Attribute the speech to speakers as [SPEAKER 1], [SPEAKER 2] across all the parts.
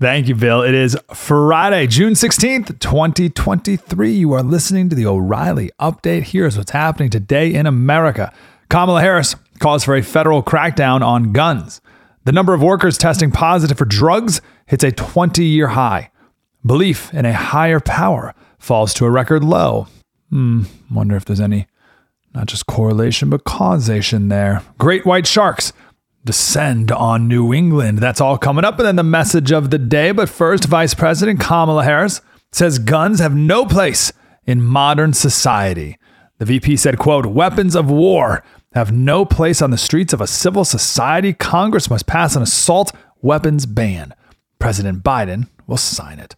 [SPEAKER 1] Thank you, Bill. It is Friday, June 16th, 2023. You are listening to the O'Reilly Update. Here's what's happening today in America. Kamala Harris calls for a federal crackdown on guns. The number of workers testing positive for drugs hits a 20 year high. Belief in a higher power falls to a record low. Hmm, wonder if there's any, not just correlation, but causation there. Great white sharks descend on New England. That's all coming up. And then the message of the day. But first, Vice President Kamala Harris says guns have no place in modern society. The VP said, quote, weapons of war have no place on the streets of a civil society. Congress must pass an assault weapons ban. President Biden will sign it.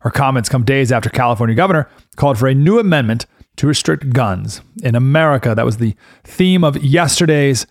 [SPEAKER 1] Her comments come days after California governor called for a new amendment to restrict guns in America. That was the theme of yesterday's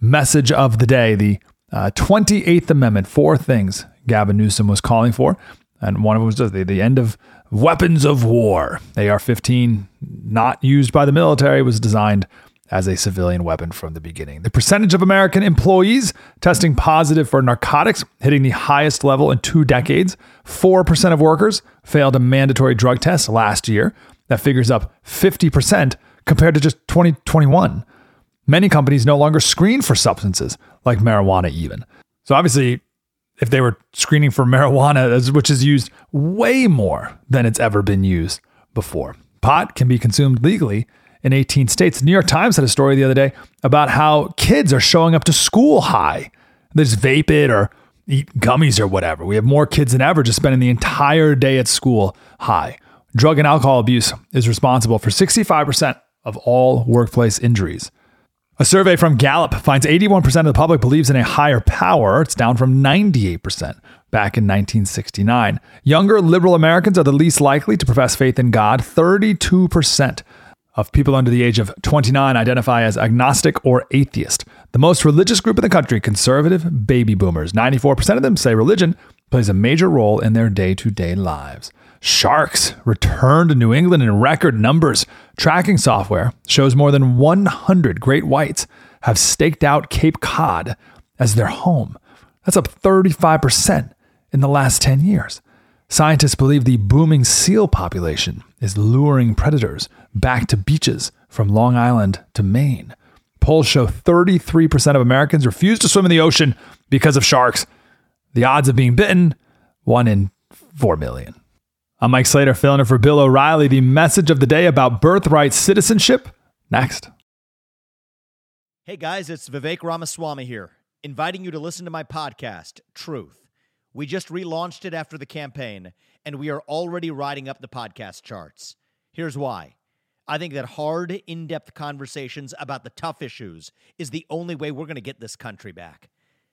[SPEAKER 1] message of the day, the uh, 28th Amendment. Four things Gavin Newsom was calling for. And one of them was the, the end of weapons of war. AR 15, not used by the military, was designed as a civilian weapon from the beginning. The percentage of American employees testing positive for narcotics hitting the highest level in two decades. 4% of workers failed a mandatory drug test last year. That figures up 50% compared to just 2021. Many companies no longer screen for substances like marijuana, even. So, obviously, if they were screening for marijuana, which is used way more than it's ever been used before, pot can be consumed legally in 18 states. The New York Times had a story the other day about how kids are showing up to school high. They just vape it or eat gummies or whatever. We have more kids than ever just spending the entire day at school high. Drug and alcohol abuse is responsible for 65% of all workplace injuries. A survey from Gallup finds 81% of the public believes in a higher power. It's down from 98% back in 1969. Younger liberal Americans are the least likely to profess faith in God. 32% of people under the age of 29 identify as agnostic or atheist. The most religious group in the country, conservative baby boomers. 94% of them say religion plays a major role in their day to day lives. Sharks return to New England in record numbers. Tracking software shows more than 100 great whites have staked out Cape Cod as their home. That's up 35% in the last 10 years. Scientists believe the booming seal population is luring predators back to beaches from Long Island to Maine. Polls show 33% of Americans refuse to swim in the ocean because of sharks. The odds of being bitten, 1 in 4 million. I'm Mike Slater, filling in for Bill O'Reilly. The message of the day about birthright citizenship next.
[SPEAKER 2] Hey guys, it's Vivek Ramaswamy here, inviting you to listen to my podcast, Truth. We just relaunched it after the campaign, and we are already riding up the podcast charts. Here's why. I think that hard, in depth conversations about the tough issues is the only way we're going to get this country back.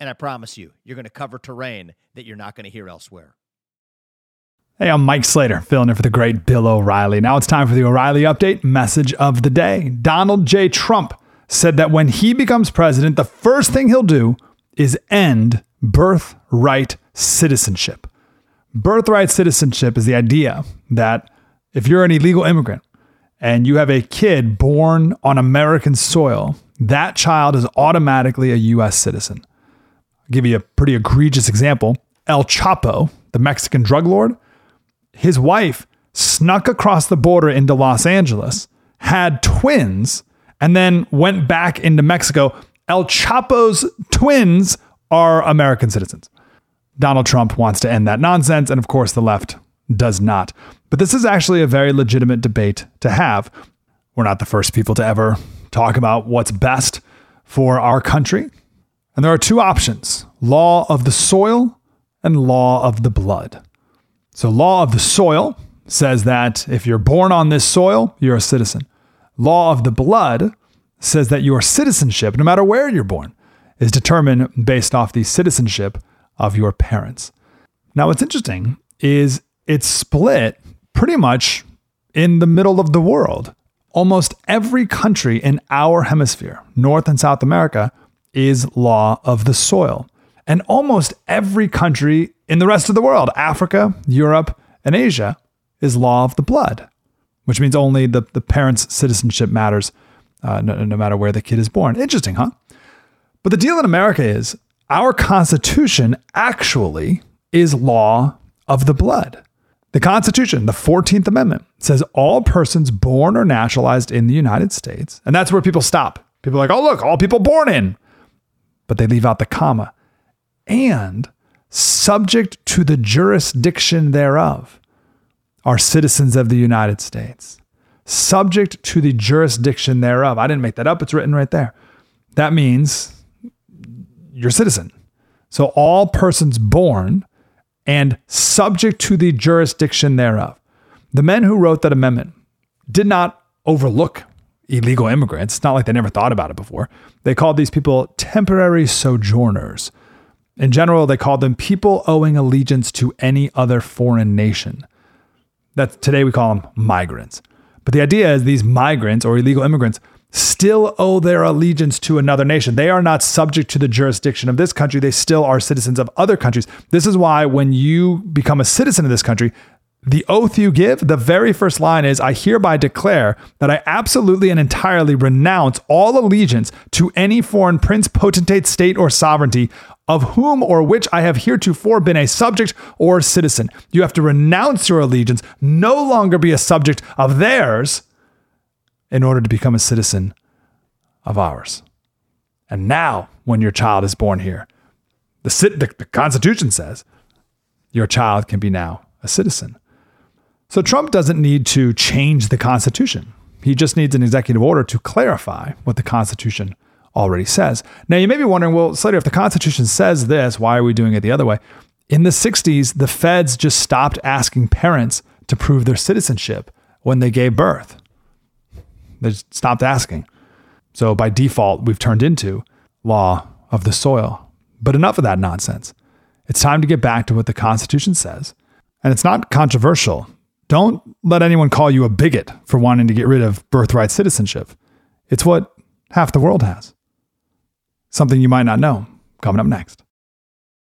[SPEAKER 2] And I promise you, you're going to cover terrain that you're not going to hear elsewhere.
[SPEAKER 1] Hey, I'm Mike Slater, filling in for the great Bill O'Reilly. Now it's time for the O'Reilly Update message of the day. Donald J. Trump said that when he becomes president, the first thing he'll do is end birthright citizenship. Birthright citizenship is the idea that if you're an illegal immigrant and you have a kid born on American soil, that child is automatically a U.S. citizen. I'll give you a pretty egregious example. El Chapo, the Mexican drug lord, his wife snuck across the border into Los Angeles, had twins, and then went back into Mexico. El Chapo's twins are American citizens. Donald Trump wants to end that nonsense, and of course, the left does not. But this is actually a very legitimate debate to have. We're not the first people to ever talk about what's best for our country. And there are two options law of the soil and law of the blood. So, law of the soil says that if you're born on this soil, you're a citizen. Law of the blood says that your citizenship, no matter where you're born, is determined based off the citizenship of your parents. Now, what's interesting is it's split pretty much in the middle of the world. Almost every country in our hemisphere, North and South America, is law of the soil. And almost every country in the rest of the world, Africa, Europe, and Asia, is law of the blood, which means only the, the parent's citizenship matters uh, no, no matter where the kid is born. Interesting, huh? But the deal in America is our Constitution actually is law of the blood. The Constitution, the 14th Amendment, says all persons born or naturalized in the United States, and that's where people stop. People are like, oh, look, all people born in. But they leave out the comma. And subject to the jurisdiction thereof are citizens of the United States. Subject to the jurisdiction thereof. I didn't make that up, it's written right there. That means you're a citizen. So all persons born and subject to the jurisdiction thereof. The men who wrote that amendment did not overlook illegal immigrants. It's not like they never thought about it before. They called these people temporary sojourners. In general, they called them people owing allegiance to any other foreign nation. That today we call them migrants. But the idea is these migrants or illegal immigrants still owe their allegiance to another nation. They are not subject to the jurisdiction of this country. They still are citizens of other countries. This is why when you become a citizen of this country, the oath you give, the very first line is I hereby declare that I absolutely and entirely renounce all allegiance to any foreign prince, potentate, state, or sovereignty of whom or which I have heretofore been a subject or citizen. You have to renounce your allegiance, no longer be a subject of theirs in order to become a citizen of ours. And now, when your child is born here, the, the, the Constitution says your child can be now a citizen. So Trump doesn't need to change the Constitution. He just needs an executive order to clarify what the Constitution already says. Now, you may be wondering, well, Slater, if the Constitution says this, why are we doing it the other way? In the 60s, the feds just stopped asking parents to prove their citizenship when they gave birth. They stopped asking. So by default, we've turned into law of the soil. But enough of that nonsense. It's time to get back to what the Constitution says. And it's not controversial. Don't let anyone call you a bigot for wanting to get rid of birthright citizenship. It's what half the world has. Something you might not know. Coming up next.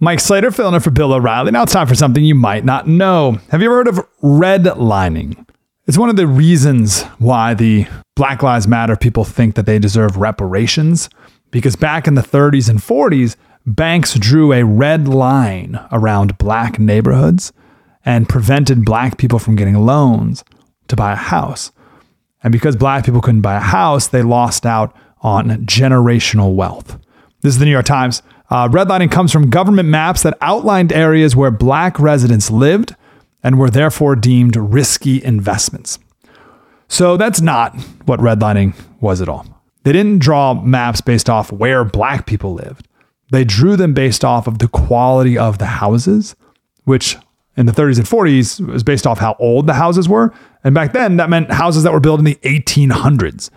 [SPEAKER 1] Mike Slater filling in for Bill O'Reilly. Now it's time for something you might not know. Have you ever heard of redlining? It's one of the reasons why the Black Lives Matter people think that they deserve reparations. Because back in the 30s and 40s, banks drew a red line around black neighborhoods and prevented black people from getting loans to buy a house. And because black people couldn't buy a house, they lost out on generational wealth. This is the New York Times. Uh, redlining comes from government maps that outlined areas where black residents lived and were therefore deemed risky investments. So that's not what redlining was at all. They didn't draw maps based off where black people lived. They drew them based off of the quality of the houses, which in the 30s and 40s was based off how old the houses were. And back then, that meant houses that were built in the 1800s.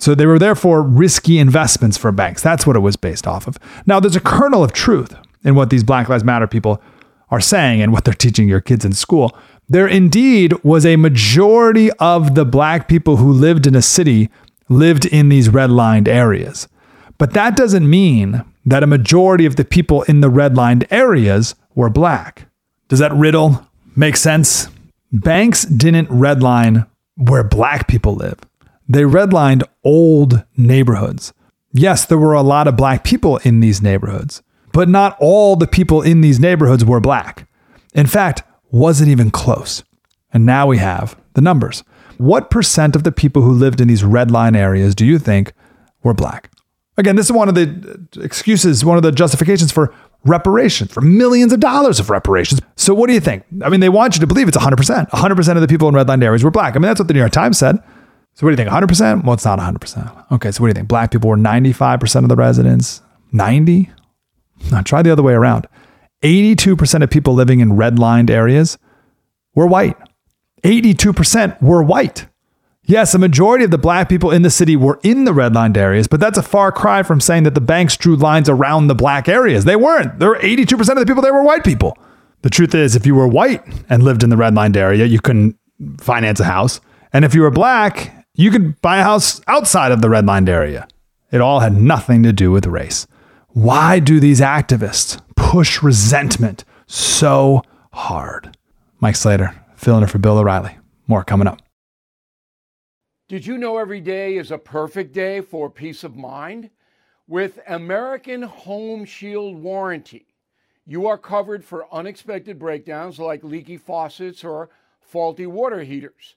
[SPEAKER 1] So they were therefore risky investments for banks. That's what it was based off of. Now, there's a kernel of truth in what these Black Lives Matter people are saying and what they're teaching your kids in school. There indeed was a majority of the black people who lived in a city lived in these redlined areas. But that doesn't mean that a majority of the people in the redlined areas were black. Does that riddle make sense? Banks didn't redline where black people live. They redlined old neighborhoods. Yes, there were a lot of black people in these neighborhoods, but not all the people in these neighborhoods were black. In fact, wasn't even close. And now we have the numbers. What percent of the people who lived in these red line areas do you think were black? Again, this is one of the uh, excuses, one of the justifications for reparations, for millions of dollars of reparations. So what do you think? I mean, they want you to believe it's 100%. 100% of the people in redlined areas were black. I mean, that's what the New York Times said. So what do you think? 100%? Well, it's not 100%. Okay, so what do you think? Black people were 95% of the residents? 90? Now try the other way around. 82% of people living in redlined areas were white. 82% were white. Yes, a majority of the black people in the city were in the redlined areas, but that's a far cry from saying that the banks drew lines around the black areas. They weren't. There were 82% of the people there were white people. The truth is, if you were white and lived in the redlined area, you couldn't finance a house. And if you were black you could buy a house outside of the redlined area. It all had nothing to do with race. Why do these activists push resentment so hard? Mike Slater, filling in for Bill O'Reilly. More coming up.
[SPEAKER 3] Did you know every day is a perfect day for peace of mind? With American Home Shield Warranty, you are covered for unexpected breakdowns like leaky faucets or faulty water heaters.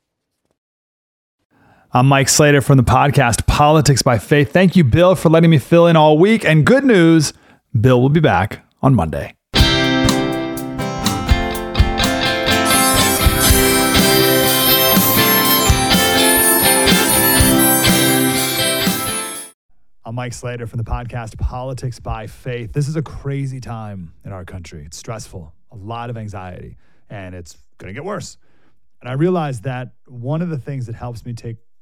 [SPEAKER 1] I'm Mike Slater from the podcast Politics by Faith. Thank you, Bill, for letting me fill in all week. And good news Bill will be back on Monday. I'm Mike Slater from the podcast Politics by Faith. This is a crazy time in our country. It's stressful, a lot of anxiety, and it's going to get worse. And I realized that one of the things that helps me take